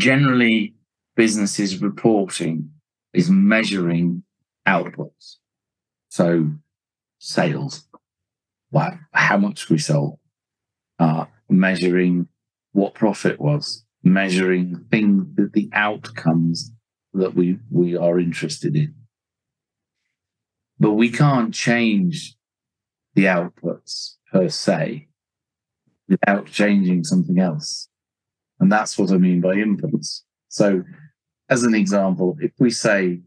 generally businesses reporting is measuring outputs. So sales, wow, how much we sold, uh, measuring what profit was, measuring things that the outcomes that we, we are interested in. But we can't change the outputs per se without changing something else. And that's what I mean by inputs. So, as an example, if we say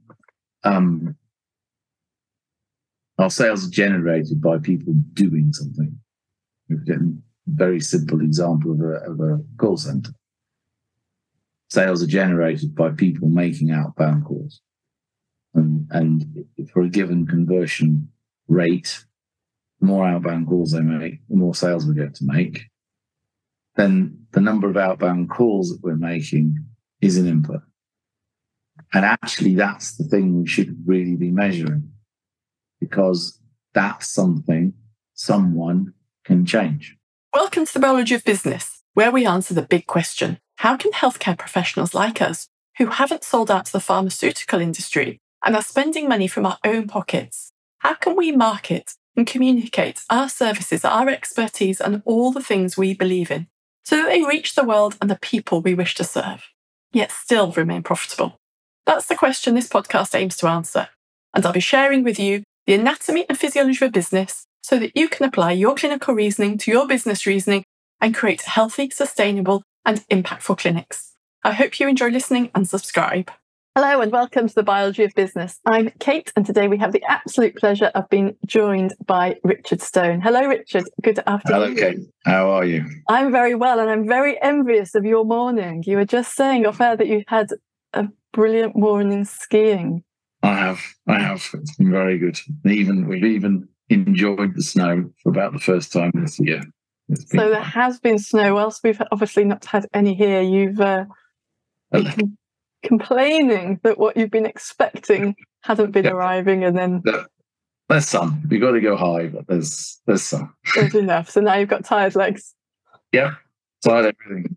um, our sales are generated by people doing something, very simple example of a, of a call center. Sales are generated by people making outbound calls. And, and for a given conversion rate, the more outbound calls they make, the more sales we get to make then the number of outbound calls that we're making is an input. And actually, that's the thing we should really be measuring because that's something someone can change. Welcome to the Biology of Business, where we answer the big question How can healthcare professionals like us, who haven't sold out to the pharmaceutical industry and are spending money from our own pockets, how can we market and communicate our services, our expertise, and all the things we believe in so that they reach the world and the people we wish to serve, yet still remain profitable? That's the question this podcast aims to answer. And I'll be sharing with you the anatomy and physiology of business so that you can apply your clinical reasoning to your business reasoning and create healthy, sustainable, and impactful clinics. I hope you enjoy listening and subscribe. Hello and welcome to the Biology of Business. I'm Kate, and today we have the absolute pleasure of being joined by Richard Stone. Hello, Richard. Good afternoon. Hello, Kate. How are you? I'm very well, and I'm very envious of your morning. You were just saying off air that you had a brilliant morning skiing. I have. I have. It's been very good. Even we've even enjoyed the snow for about the first time this year. So there has been snow. Whilst we've obviously not had any here, you've. Uh, complaining that what you've been expecting hasn't been arriving and then there's some. You've got to go high but there's there's some. there's enough. So now you've got tired legs. Yeah. Tired everything.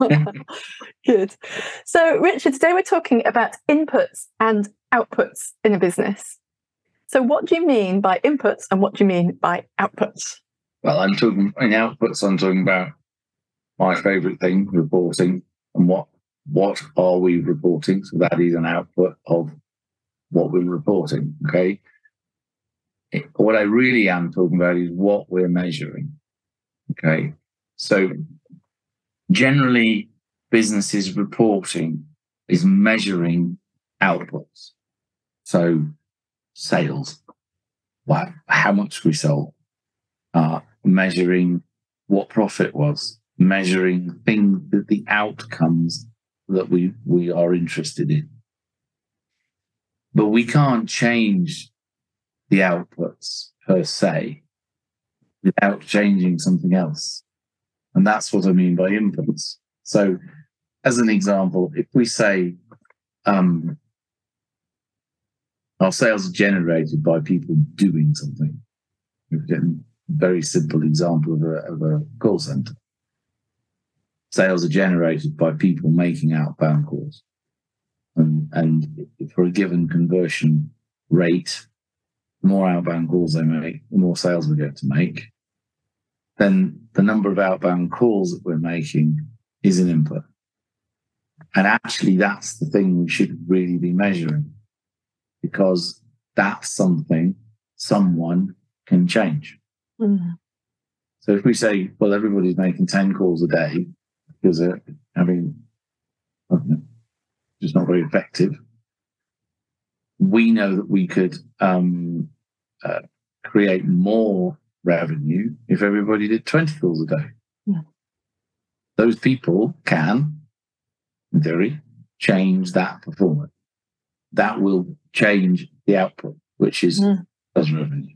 Good. So richard today we're talking about inputs and outputs in a business. So what do you mean by inputs and what do you mean by outputs? Well i'm talking in outputs i'm talking about my favorite thing reporting and what what are we reporting? So that is an output of what we're reporting. Okay. What I really am talking about is what we're measuring. Okay. So generally, businesses reporting is measuring outputs. So sales, wow, how much we sold, uh, measuring what profit was, measuring things that the outcomes that we, we are interested in. But we can't change the outputs per se without changing something else. And that's what I mean by inputs. So, as an example, if we say um, our sales are generated by people doing something, a very simple example of a, of a call center sales are generated by people making outbound calls. And, and for a given conversion rate, the more outbound calls they make, the more sales we get to make. Then the number of outbound calls that we're making is an input. And actually, that's the thing we should really be measuring because that's something someone can change. Mm. So if we say, well, everybody's making 10 calls a day, because they're having know, just not very effective. We know that we could um, uh, create more revenue if everybody did 20 calls a day. Yeah. Those people can, in theory, change that performance. That will change the output, which is yeah. sales revenue.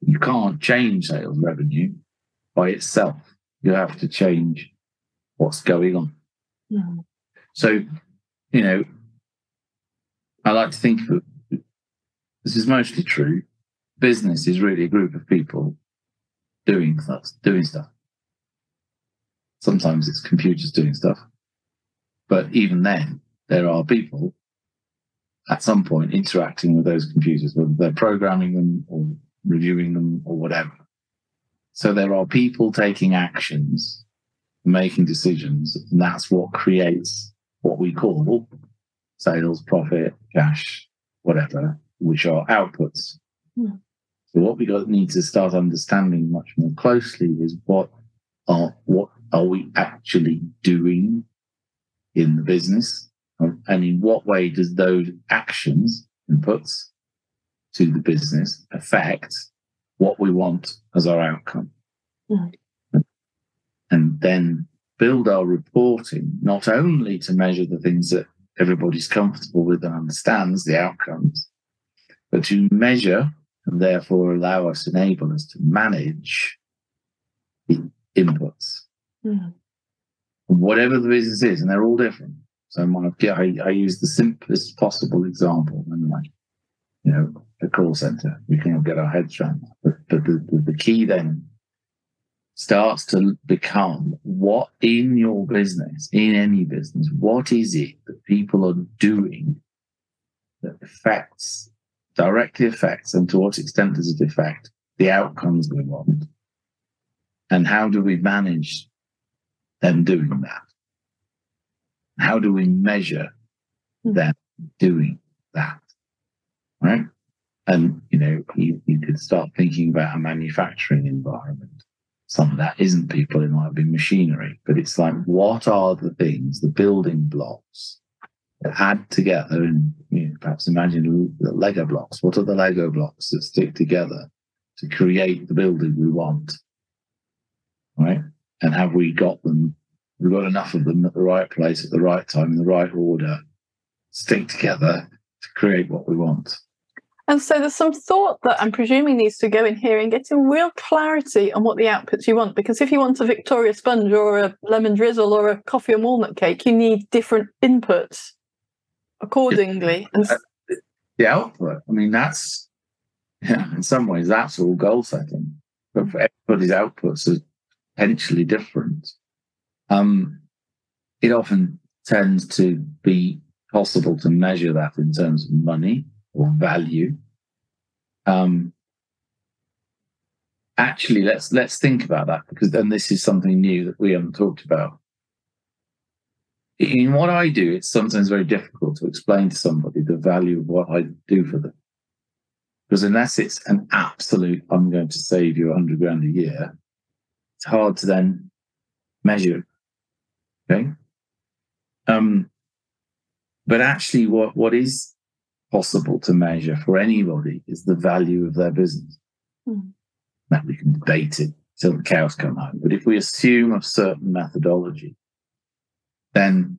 You can't change sales revenue by itself. You have to change what's going on. So, you know, I like to think of this is mostly true. Business is really a group of people doing stuff, doing stuff. Sometimes it's computers doing stuff. But even then, there are people at some point interacting with those computers, whether they're programming them or reviewing them or whatever. So there are people taking actions, making decisions, and that's what creates what we call sales, profit, cash, whatever, which are outputs. Hmm. So what we got need to start understanding much more closely is what are what are we actually doing in the business, and in what way does those actions inputs to the business affect what we want as our outcome. And then build our reporting not only to measure the things that everybody's comfortable with and understands the outcomes, but to measure and therefore allow us, enable us to manage the inputs, Mm. whatever the business is, and they're all different. So my, I, I use the simplest possible example, and like, you know, a call center, we can all get our heads around that. But, but the, the, the key then starts to become what in your business, in any business, what is it that people are doing that affects, directly affects, and to what extent does it affect the outcomes we want? And how do we manage them doing that? How do we measure Hmm. them doing that? Right? And, you know, you, you could start thinking about a manufacturing environment some of that isn't people, it might be machinery, but it's like, what are the things, the building blocks that add together? And you know, perhaps imagine the Lego blocks. What are the Lego blocks that stick together to create the building we want? Right? And have we got them? We've got enough of them at the right place at the right time in the right order, stick together to create what we want. And so there's some thought that I'm presuming needs to go in here and getting real clarity on what the outputs you want. Because if you want a Victoria sponge or a lemon drizzle or a coffee and walnut cake, you need different inputs accordingly. And s- the output. I mean, that's yeah, in some ways that's all goal setting, but for everybody's outputs are potentially different. Um, it often tends to be possible to measure that in terms of money or value. Um, actually, let's let's think about that because then this is something new that we haven't talked about in what I do, it's sometimes very difficult to explain to somebody the value of what I do for them. Because unless it's an absolute, I'm going to save you a hundred grand a year, it's hard to then measure. Okay. Um, but actually what, what is possible to measure for anybody is the value of their business. Hmm. Now we can debate it till the cows come home. But if we assume a certain methodology, then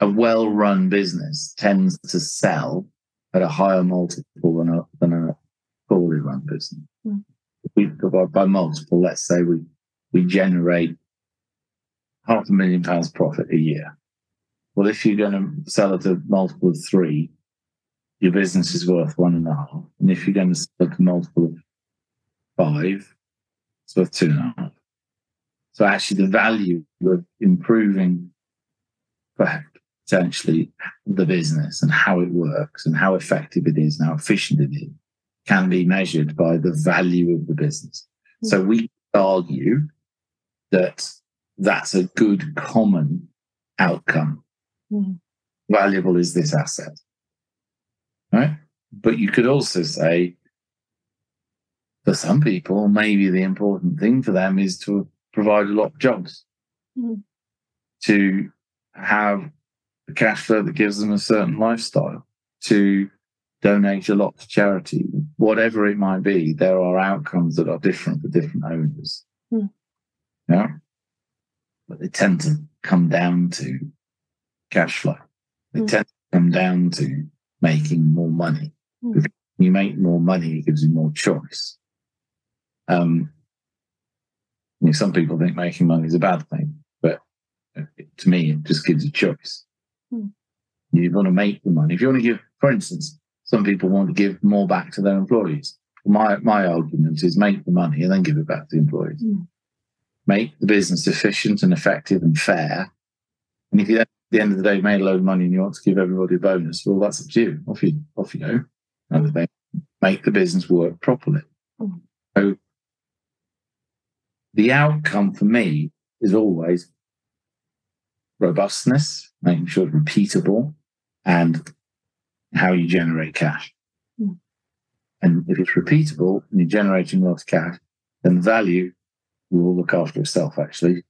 a well-run business tends to sell at a higher multiple than a than a poorly run business. Mm. If we by, by multiple, let's say we we generate half a million pounds profit a year. Well, if you're going to sell at a multiple of three, your business is worth one and a half. And if you're going to sell at a multiple of five, it's worth two and a half. So actually, the value of improving potentially the business and how it works and how effective it is and how efficient it is can be measured by the value of the business. Hmm. So we argue that that's a good common outcome. Mm. Valuable is this asset, right? But you could also say, for some people, maybe the important thing for them is to provide a lot of jobs, Mm. to have a cash flow that gives them a certain lifestyle, to donate a lot to charity, whatever it might be. There are outcomes that are different for different owners. Mm. Yeah. But they tend to come down to cash flow. They Mm. tend to come down to making more money. Mm. You make more money, it gives you more choice. Um, you know, some people think making money is a bad thing, but to me, it just gives you choice. Mm. You want to make the money. If you want to give, for instance, some people want to give more back to their employees. My my argument is make the money and then give it back to the employees. Mm. Make the business efficient and effective and fair, And if you at the end of the day you made a load of money and you want to give everybody a bonus, well, that's up to you. Off you off you go. And they make the business work properly. Mm. So the outcome for me is always robustness, making sure it's repeatable, and how you generate cash. Mm. And if it's repeatable and you're generating lots of cash, then the value will look after itself, actually.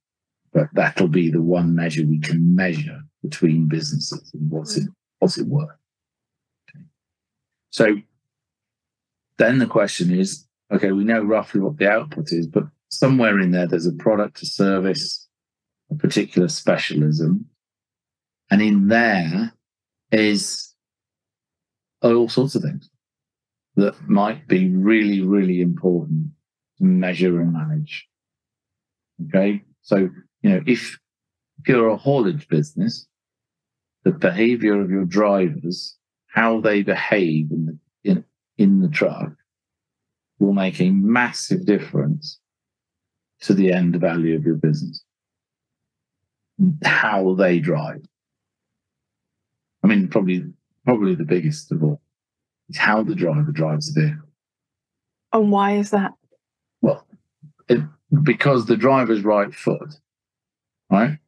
But that'll be the one measure we can measure between businesses and what's it what's it worth. Okay. So then the question is, okay, we know roughly what the output is, but somewhere in there there's a product, a service, a particular specialism. And in there is all sorts of things that might be really, really important to measure and manage. Okay. So, you know, if, you're a haulage business, the behavior of your drivers, how they behave in the, in, in the truck will make a massive difference to the end value of your business. How they drive. I mean, probably, probably the biggest of all is how the driver drives the vehicle. And why is that? Well, it, because the driver's right foot, right,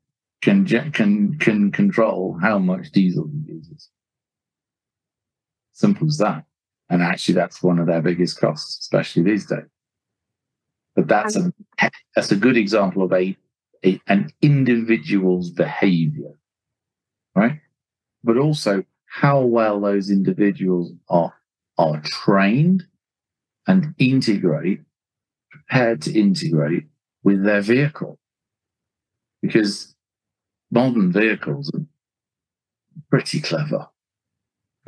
can can can control how much diesel he uses. Simple as that. And actually, that's one of their biggest costs, especially these days. But that's a that's a good example of a, a an individual's behavior, right? But also how well those individuals are are trained and integrate, prepared to integrate with their vehicle. Because modern vehicles are pretty clever.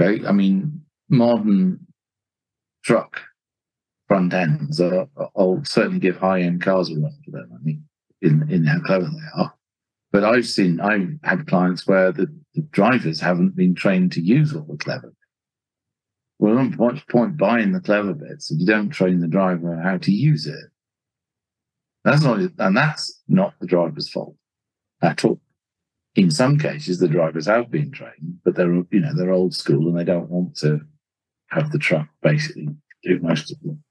Okay. I mean, modern truck front ends are, I'll certainly give high end cars a run for their money in, in how clever they are. But I've seen, I've had clients where the, the drivers haven't been trained to use all the clever. Well, not much point buying the clever bits if you don't train the driver how to use it. That's not, and that's not the driver's fault at all. In some cases, the drivers have been trained, but they're, you know, they're old school and they don't want to have the truck basically do most of them.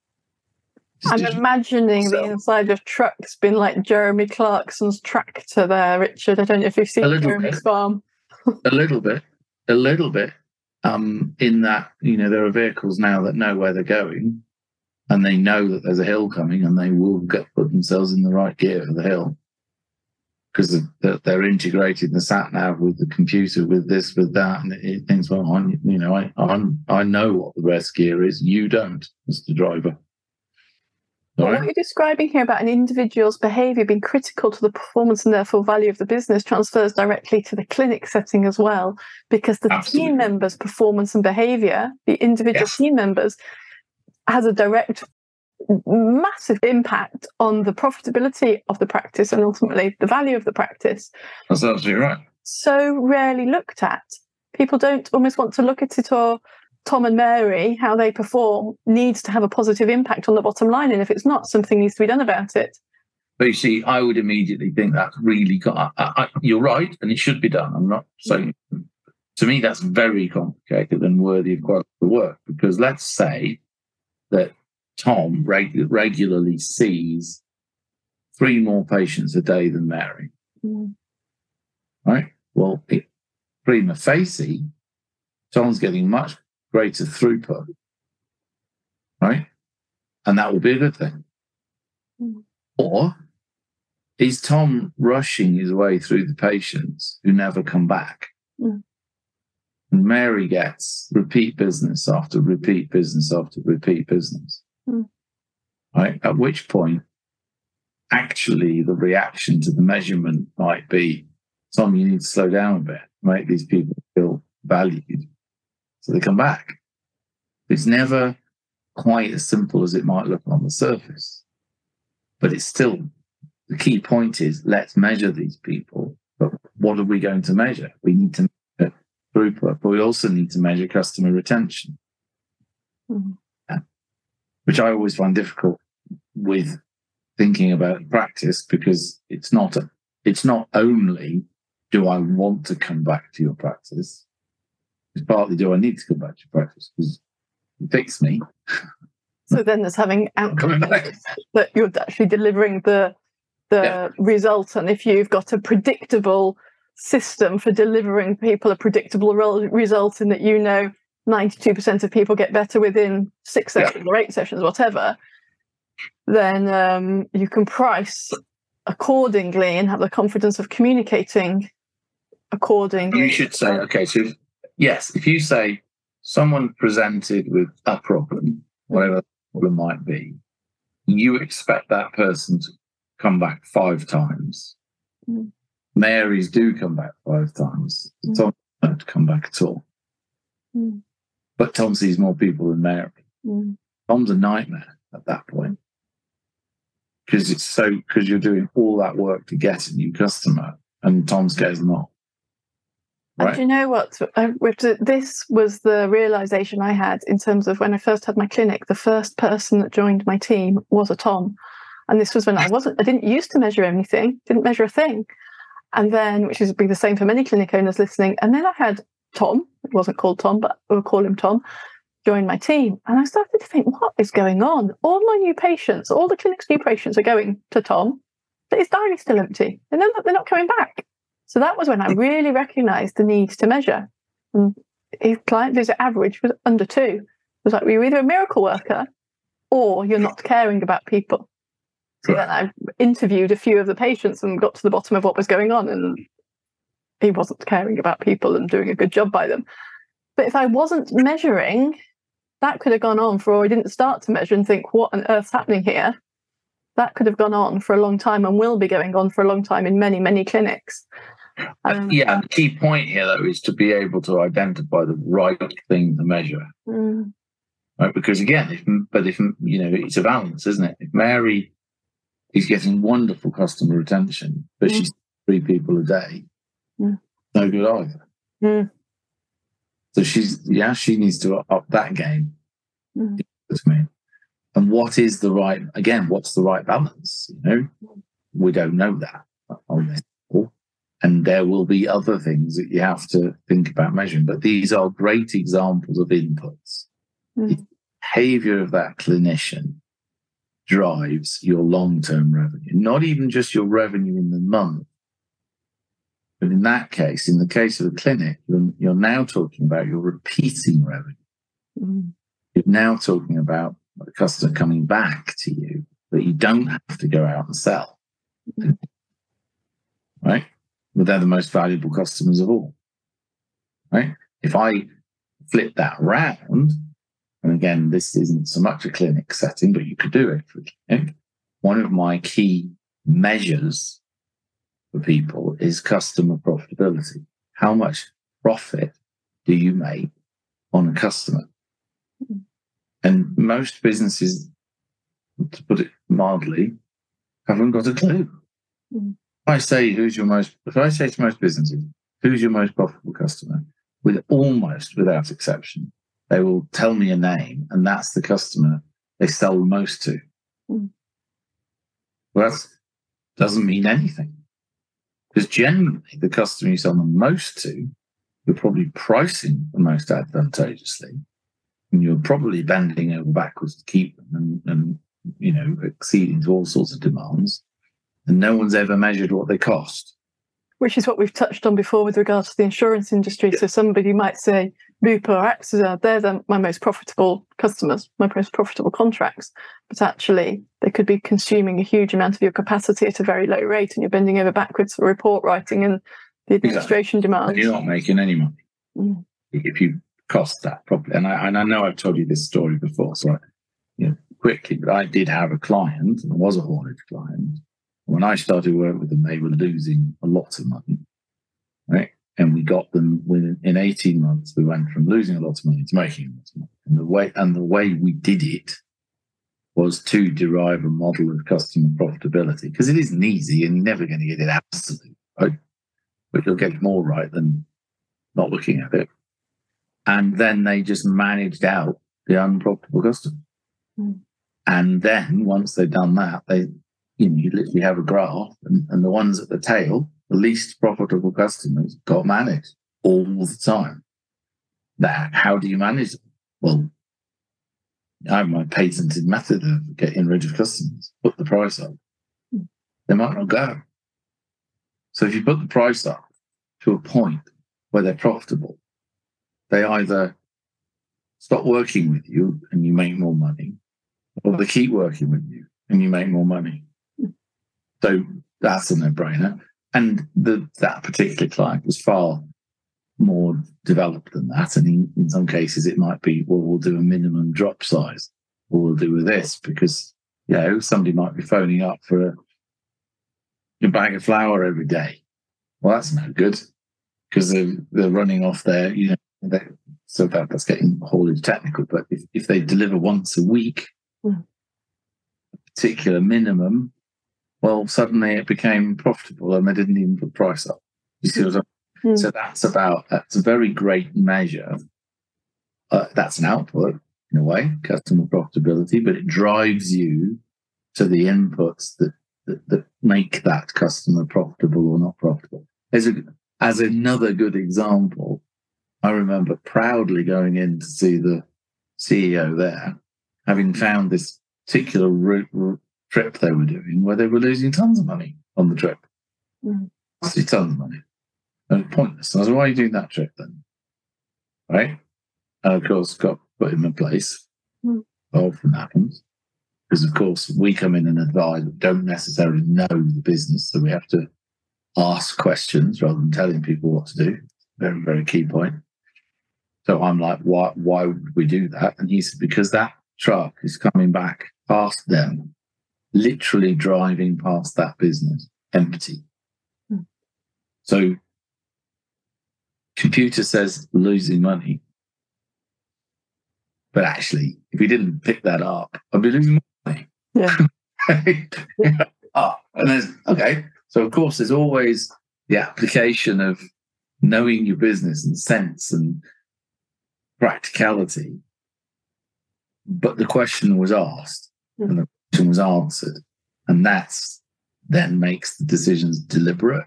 I'm imagining so, the inside of trucks being like Jeremy Clarkson's tractor there, Richard. I don't know if you've seen Jeremy's bit, farm. a little bit, a little bit. Um, in that, you know, there are vehicles now that know where they're going and they know that there's a hill coming and they will get put themselves in the right gear for the hill because they're integrating the sat nav with the computer, with this, with that, and it thinks, well, I'm, you know, I, I'm, I know what the rest gear is. You don't, Mr. Driver. Well, what you're describing here about an individual's behaviour being critical to the performance and therefore value of the business transfers directly to the clinic setting as well, because the Absolutely. team members' performance and behaviour, the individual yes. team members, has a direct massive impact on the profitability of the practice and ultimately the value of the practice. That's absolutely right. So rarely looked at. People don't almost want to look at it or Tom and Mary, how they perform, needs to have a positive impact on the bottom line. And if it's not, something needs to be done about it. But you see, I would immediately think that's really, I, I, you're right, and it should be done. I'm not saying, to me, that's very complicated and worthy of quite a work because let's say that Tom reg- regularly sees three more patients a day than Mary. Mm. Right? Well, it, prima facie, Tom's getting much greater throughput. Right? And that will be a good thing. Mm. Or is Tom rushing his way through the patients who never come back? Mm. And Mary gets repeat business after repeat business after repeat business. Mm. Right? At which point, actually, the reaction to the measurement might be Tom, you need to slow down a bit, make these people feel valued. So they come back. It's never quite as simple as it might look on the surface. But it's still the key point is let's measure these people. But what are we going to measure? We need to measure throughput, but we also need to measure customer retention. Mm-hmm which I always find difficult with thinking about practice because it's not a, it's not only do I want to come back to your practice? It's partly do I need to come back to your practice because you fix me. So then there's having back. that you're actually delivering the the Yeah. result, and if you've got a predictable system for delivering people a predictable re- result, in that you know 92% of people get better within six Yeah. sessions or eight sessions, whatever, then um, you can price accordingly and have the confidence of communicating accordingly. You should say, okay, so if- yes, if you say someone presented with a problem, whatever the problem might be, you expect that person to come back five times. Mm. Marys do come back five times. Mm. Tom don't come back at all. Mm. But Tom sees more people than Mary. Mm. Tom's a nightmare at that point. Because it's so because you're doing all that work to get a new customer and Tom scares them off. And Right. do you know what? With the- this was the realization I had in terms of when I first had my clinic. The first person that joined my team was a Tom, and this was when I wasn't. I didn't used to measure anything. Didn't measure a thing. And then, which is be the same for many clinic owners listening. And then I had Tom. It wasn't called Tom, but we'll call him Tom. Join my team, and I started to think, what is going on? All my new patients, all the clinic's new patients, are going to Tom, but his diary's still empty, and then they're not coming back. So that was when I really recognized the need to measure. And his client visit average was under two. It was like, well, you're either a miracle worker or you're not caring about people. So then I interviewed a few of the patients and got to the bottom of what was going on. And he wasn't caring about people and doing a good job by them. But if I wasn't measuring, that could have gone on for, or I didn't start to measure and think, what on earth's happening here? That could have gone on for a long time and will be going on for a long time in many, many clinics. Um, yeah, the key point here though is to be able to identify the right thing to measure. mm, Right? Because again, if but if you know, it's a balance, isn't it? If Mary is getting wonderful customer retention, but Mm. she's three people a day, Mm. no good either. Mm. So she's yeah, she needs to up that game. Mm. And what is the right again, what's the right balance? You know? We don't know that on this call. And there will be other things that you have to think about measuring. But these are great examples of inputs. Mm. Behavior of that clinician drives your long term revenue, not even just your revenue in the month. But in that case, in the case of a clinic, you're, you're now talking about your repeating revenue. Mm. You're now talking about a customer coming back to you that you don't have to go out and sell. Mhm. Right? But they're the most valuable customers of all. Right? If I flip that round, and again, this isn't so much a clinic setting, but you could do it for a clinic. One of my key measures for people is customer profitability. How much profit do you make on a customer? And most businesses, to put it mildly, haven't got a clue. Mm. If I say who's your most, if I say to most businesses, who's your most profitable customer, with almost without exception, they will tell me a name, and that's the customer they sell the most to. Mm. Well, that doesn't mean anything. Because generally, the customer you sell the most to, you're probably pricing the most advantageously. And you're probably bending over backwards to keep them and, and you know, acceding to all sorts of demands. And no one's ever measured what they cost. Which is what we've touched on before with regards to the insurance industry. So somebody might say, Bupa or AXA, they're the, my most profitable customers, my most profitable contracts. But actually, they could be consuming a huge amount of your capacity at a very low rate, and you're bending over backwards for report writing and the administration And demands. you're not making any money Mm. if you cost that properly. And I, and I know I've told you this story before, so I, you know, quickly, but I did have a client, and was a haulage client. When I started work with them, they were losing a lot of money? And we got them within in 18 months. We went from losing a lot of money to making a lot of money. And the way and the way we did it was to derive a model of customer profitability because it isn't easy, and you're never going to get it absolute right, but you'll get more right than not looking at it. And then they just managed out the unprofitable customer. Mm. And then once they've done that, they, you know, you literally have a graph and, and the ones at the tail least profitable customers got managed all the time. Now, how do you manage them? Well, I have my patented method of getting rid of customers. Put the price up. They might not go. So if you put the price up to a point where they're profitable, they either stop working with you and you make more money, or they keep working with you and you make more money. So that's a no-brainer. And the, that particular client was far more developed than that. And in, in some cases, it might be, well, we'll do a minimum drop size, or we'll do with this because, you know, somebody might be phoning up for a, a bag of flour every day. Well, that's no good because they're, they're running off their, you know, they, so that, that's getting wholly technical. But if, if they deliver once a week, Mm. a particular minimum, well, suddenly it became profitable and they didn't even put price up. You see what I'm Mm. So that's about, that's a very great measure. Uh, that's an output in a way, customer profitability, but it drives you to the inputs that, that, that make that customer profitable or not profitable. As, a, as another good example, I remember proudly going in to see the CEO there, having found this particular route, route, trip they were doing where they were losing tons of money on the trip. Mm. Tons of money. And pointless. And I was why are you doing that trip then? Right? And of course, got put him in place. Mm. Often happens. Because, of course, we come in and advise, but don't necessarily know the business. So we have to ask questions rather than telling people what to do. Very, very key point. So I'm like, why, why would we do that? And he said, because that truck is coming back past them, literally driving past that business empty. Hmm. So computer says losing money. But actually, if we didn't pick that up, I'd be losing money. Yeah. Ah, and there's okay. So of course, there's always the application of knowing your business and sense and practicality. But the question was asked Mhm. and the question was answered. And that's then makes the decisions deliberate.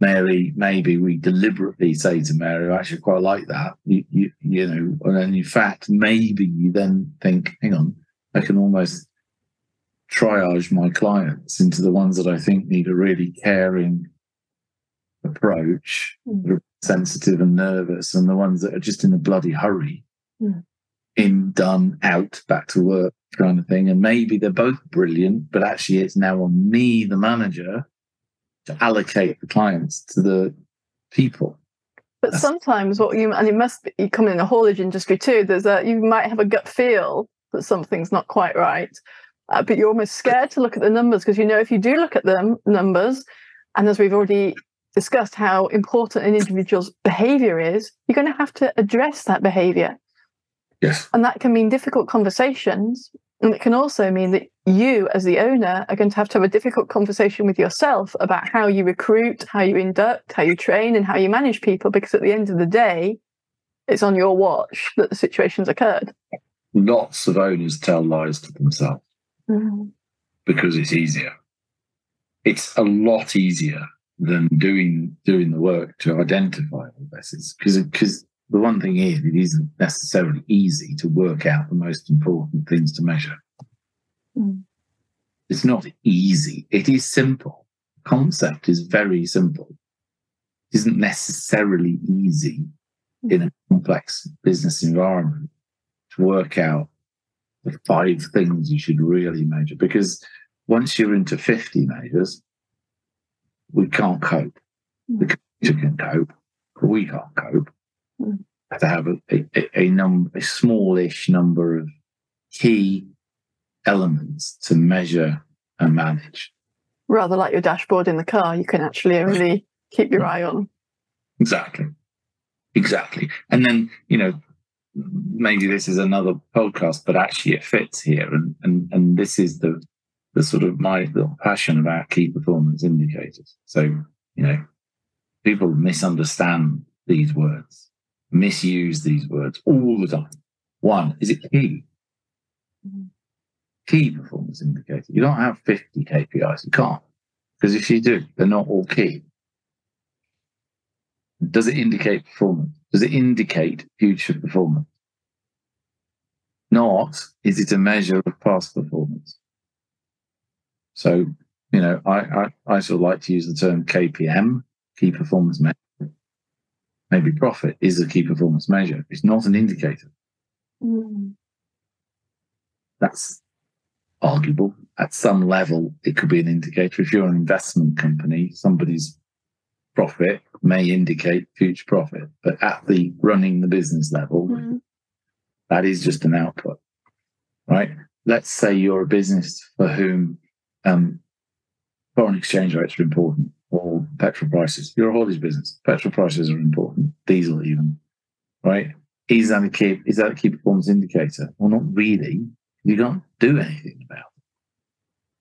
Mary, maybe we deliberately say to Mary, I actually quite like that. You, you, you know, and in fact, maybe you then think, hang on, I can almost triage my clients into the ones that I think need a really caring approach, Mm. sensitive and nervous, and the ones that are just in a bloody hurry, Mm. In, done, out, back to work kind of thing. And maybe they're both brilliant, but actually it's now on me, the manager, to allocate the clients to the people. But That's- sometimes what you and it must be come in the haulage industry too. There's a you might have a gut feel that something's not quite right, uh, but you're almost scared to look at the numbers because you know if you do look at them numbers, and as we've already discussed how important an individual's behavior is, you're going to have to address that behavior, Yes. and that can mean difficult conversations. And it can also mean that you, as the owner, are going to have to have a difficult conversation with yourself about how you recruit, how you induct, how you train, and how you manage people. Because at the end of the day, it's on your watch that the situation's occurred. Lots of owners tell lies to themselves mm-hmm. because it's easier. It's a lot easier than doing doing the work to identify all this. Because because the one thing is, it isn't necessarily easy to work out the most important things to measure. Mm. It's not easy. It is simple. Concept is very simple. It isn't necessarily easy in a complex business environment to work out the five things you should really measure. Because once you're into 50 measures, we can't cope. The computer can cope, but we can't cope. To have a, a, a, num- a smallish number of key elements to measure and manage. Rather like your dashboard in the car, you can actually only keep your eye on. Exactly. Exactly. And then, you know, maybe this is another podcast, but actually it fits here. And and and this is the the sort of my little passion about key performance indicators. So, you know, people misunderstand these words, misuse these words all the time. One, is it key? Mhm. Key performance indicator. You don't have 50 KPIs. You can't. Because if you do, they're not all key. Does it indicate performance? Does it indicate future performance? Not is it a measure of past performance? So, you know, I, I, I sort of like to use the term KPM, key performance measure. Maybe profit is a key performance measure. It's not an indicator. Mm. That's arguable. At some level, it could be an indicator. If you're an investment company, somebody's profit may indicate future profit, but at the running the business level, Mm. that is just an output, right? Let's say you're a business for whom um, foreign exchange rates are important or petrol prices. You're a haulage business. Petrol prices are important, diesel even, right? Is that a key, is that a key performance indicator? Well, not really. You can't do anything about it.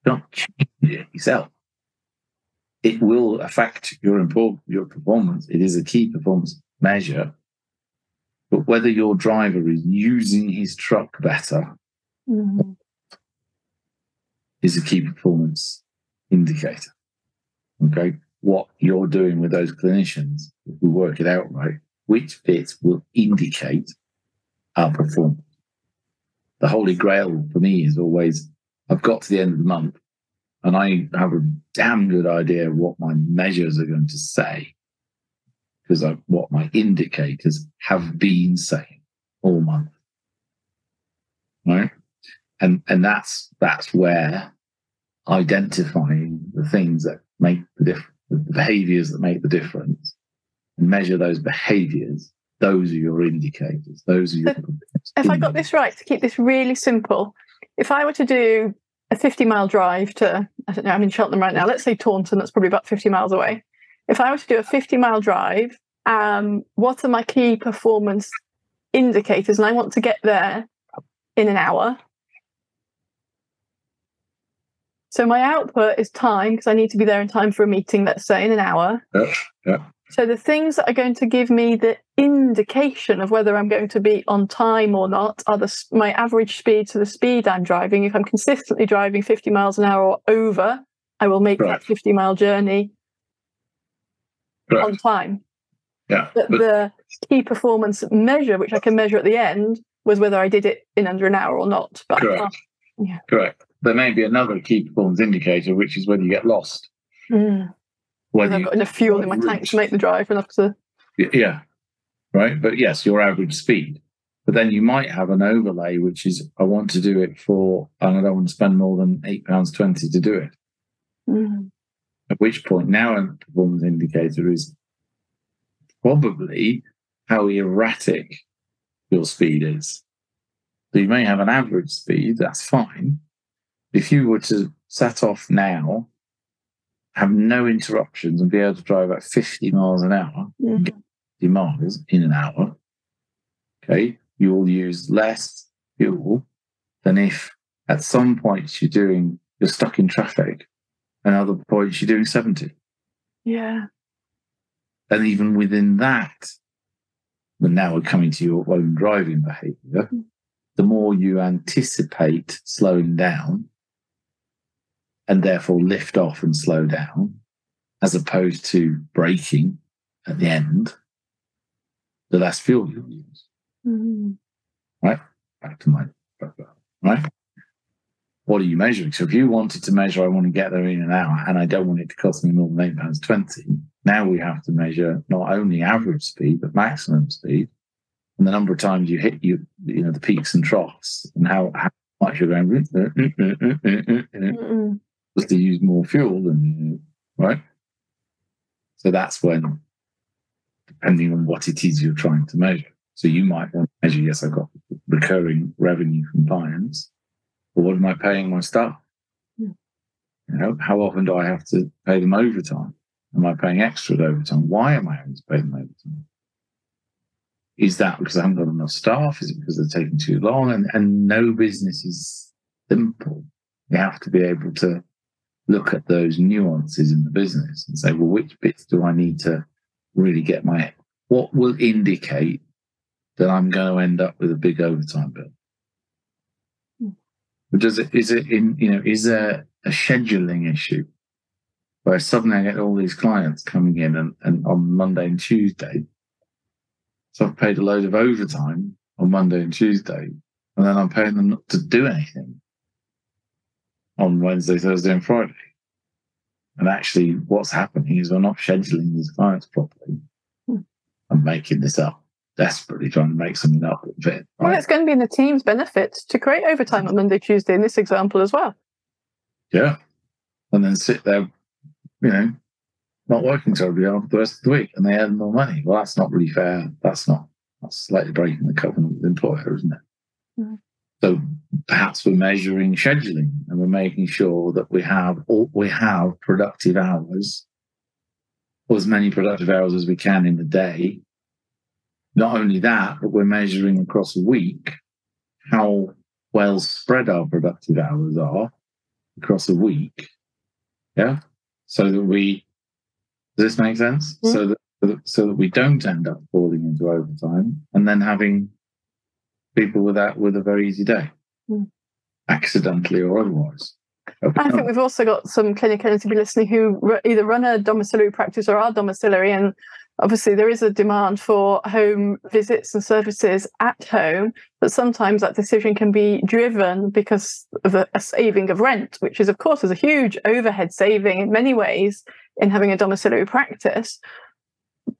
You can't change it yourself. It will affect your import, your performance. It is a key performance measure. But whether your driver is using his truck better Mm. is a key performance indicator. Okay. What you're doing with those clinicians, if we work it out right, which bits will indicate our performance. The holy grail for me is always I've got to the end of the month and I have a damn good idea what my measures are going to say because of what my indicators have been saying all month. Right. And and that's that's where identifying the things that make the difference, behaviors that make the difference, and measure those behaviors. Those are your indicators. Those are your. If I got this right, to keep this really simple, if I were to do a 50 mile drive to, I don't know, I'm in Cheltenham right now, let's say Taunton, that's probably about 50 miles away. If I were to do a 50 mile drive, um, what are my key performance indicators? And I want to get there in an hour. So my output is time because I need to be there in time for a meeting, let's say in an hour. Yeah, yeah. So the things that are going to give me the indication of whether I'm going to be on time or not are the my average speed to the speed I'm driving. If I'm consistently driving 50 miles an hour or over, I will make Right. that 50 mile journey Correct. on time. Yeah. But But the key performance measure, which I can measure at the end, was whether I did it in under an hour or not. But Correct. yeah. correct. There may be another key performance indicator, which is whether you get lost. Mm, Whether I've got enough fuel in my route. tank to make the drive enough to. yeah. Right. But yes, your average speed. But then you might have an overlay, which is I want to do it for, and I don't want to spend more than eight pounds twenty to do it. Mm, At which point, now a performance indicator is probably how erratic your speed is. So you may have an average speed, that's fine. If you were to set off now, have no interruptions, and be able to drive at 50 miles an hour, mm, 50 miles in an hour, okay, you will use less fuel than if at some points you're doing, you're stuck in traffic, and other points you're doing 70. yeah. And even within that, but now we're coming to your own driving behavior, the more you anticipate slowing down and therefore lift off and slow down, as opposed to braking at the end, the less fuel you'll use. Mm, Back to my right. What are you measuring? So if you wanted to measure, I want to get there in an hour, and I don't want it to cost me more than eight pounds twenty. Now we have to measure not only average speed but maximum speed, and the number of times you hit you, you know, the peaks and troughs, and how, how much you're going just to use more fuel than you, right. So that's when, depending on what it is you're trying to measure. So you might want to measure, yes, I've got recurring revenue from clients, but what am I paying my staff? Hmm. You know, how often do I have to pay them overtime? Am I paying extra overtime? Why am I having to pay them overtime? Is that because I haven't got enough staff? Is it because they're taking too long? And, and no business is simple. You have to be able to look at those nuances in the business and say, well, which bits do I need to really get my, what will indicate that I'm going to end up with a big overtime bill? Hmm. Does it, is it in, you know, is there a scheduling issue? where suddenly I get all these clients coming in and, and on Monday and Tuesday. So I've paid a load of overtime on Monday and Tuesday, and then I'm paying them not to do anything on Wednesday, Thursday, and Friday. And actually, what's happening is we're not scheduling these clients properly. Hmm. I'm making this up, desperately trying to make something up. Fit, right? Well, it's going to be in the team's benefit to create overtime on Monday, Tuesday in this example as well. Yeah. And then sit there, you know, not working terribly hard for the rest of the week and they earn more money. Well, that's not really fair. That's not, that's slightly breaking the covenant with the employer, isn't it? Mm-hmm. So perhaps we're measuring scheduling and we're making sure that we have all, we have productive hours, or as many productive hours as we can in the day. Not only that, but we're measuring across a week how well spread our productive hours are across a week. Yeah. So that we, does this make sense? Mm-hmm. So that, so that we don't end up falling into overtime and then having people with that with a very easy day, mm. accidentally or otherwise. I think we've also got some clinicians to be listening who either run a domiciliary practice or are domiciliary, and obviously there is a demand for home visits and services at home. But sometimes that decision can be driven because of a, a saving of rent, which is of course is a huge overhead saving in many ways in having a domiciliary practice.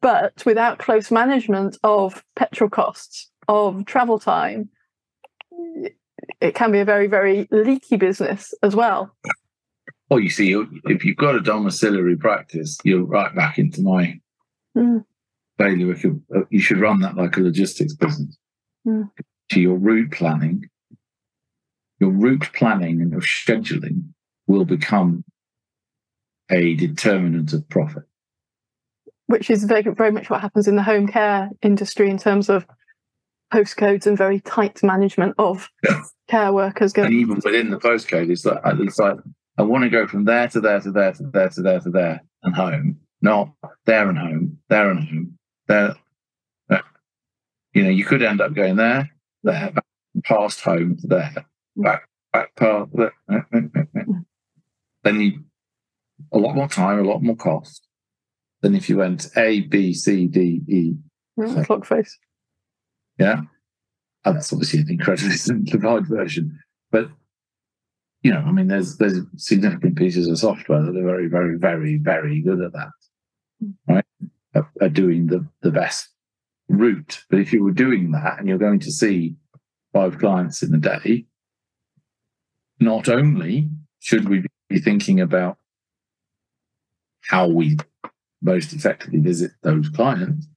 But without close management of petrol costs, of travel time, it can be a very, very leaky business as well. Well, you see, if you've got a domiciliary practice, you're right back into my mm. bailiwick. You should run that like a logistics business. Mm. To your route planning, your route planning and your scheduling will become a determinant of profit. Which is very, very much what happens in the home care industry in terms of postcodes and very tight management of yeah. care workers. Going. And even within the postcode, it's like, it's like I want to go from there to there to there to there to there to there and home, not there and home, there and home, there. You know, you could end up going there, there, back, past home to there, back, back past there. Then you a lot more time, a lot more cost than if you went A, B, C, D, E. Mm, clock face. Yeah. And that's obviously an incredibly simplified version. But you know, I mean, there's there's significant pieces of software that are very, very, very, very good at that, right? Are, are doing the the best route. But if you were doing that and you're going to see five clients in a day, not only should we be thinking about how we most effectively visit those clients,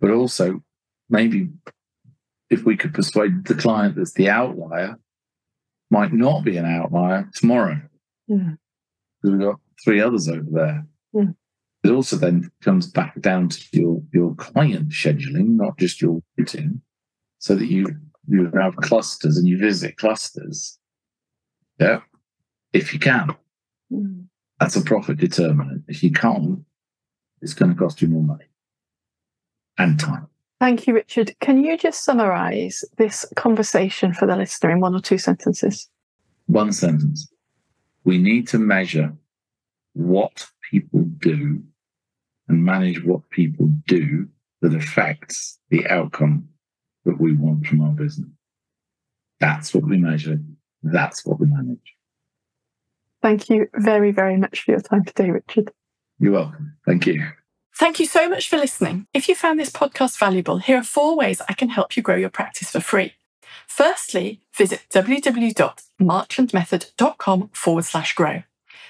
but also maybe if we could persuade the client that's the outlier might not be an outlier tomorrow. Because we've got three others over there. Mm. It also then comes back down to your, your client scheduling, not just your routine, so that you, you have clusters and you visit clusters. Yeah. If you can. Mm. That's a profit determinant. If you can't, it's going to cost you more money and time. Thank you, Richard. Can you just summarize this conversation for the listener in one or two sentences? One sentence. We need to measure what people do and manage what people do that affects the outcome that we want from our business. That's what we measure. That's what we manage. Thank you very, very much for your time today, Richard. You're welcome. Thank you. Thank you so much for listening. If you found this podcast valuable, here are four ways I can help you grow your practice for free. Firstly, visit www.marklandmethod.com forward slash grow.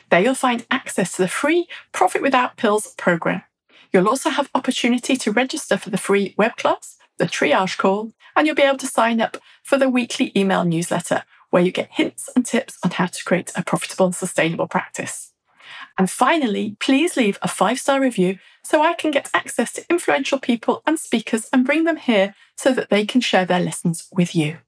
There you'll find access to the free Profit Without Pills program. You'll also have opportunity to register for the free web class, the triage call, and you'll be able to sign up for the weekly email newsletter where you get hints and tips on how to create a profitable and sustainable practice. And finally, please leave a five star review so I can get access to influential people and speakers and bring them here so that they can share their lessons with you.